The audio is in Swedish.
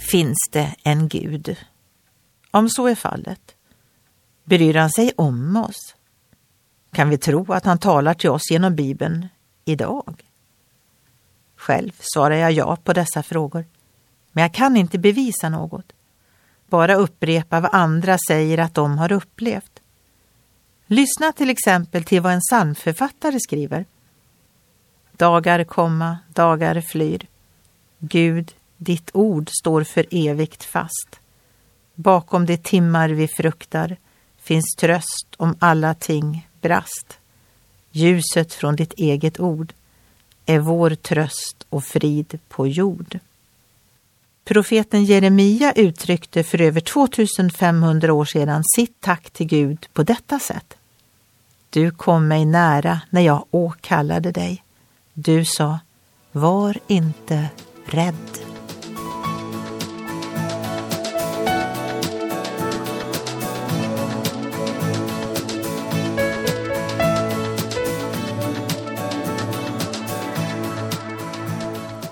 finns det en Gud. Om så är fallet, bryr han sig om oss? Kan vi tro att han talar till oss genom Bibeln idag? Själv svarar jag ja på dessa frågor, men jag kan inte bevisa något. Bara upprepa vad andra säger att de har upplevt. Lyssna till exempel till vad en psalmförfattare skriver. Dagar komma, dagar flyr. Gud, ditt ord står för evigt fast. Bakom de timmar vi fruktar finns tröst om alla ting brast. Ljuset från ditt eget ord är vår tröst och frid på jord. Profeten Jeremia uttryckte för över 2500 år sedan sitt tack till Gud på detta sätt. Du kom mig nära när jag åkallade dig. Du sa, var inte rädd.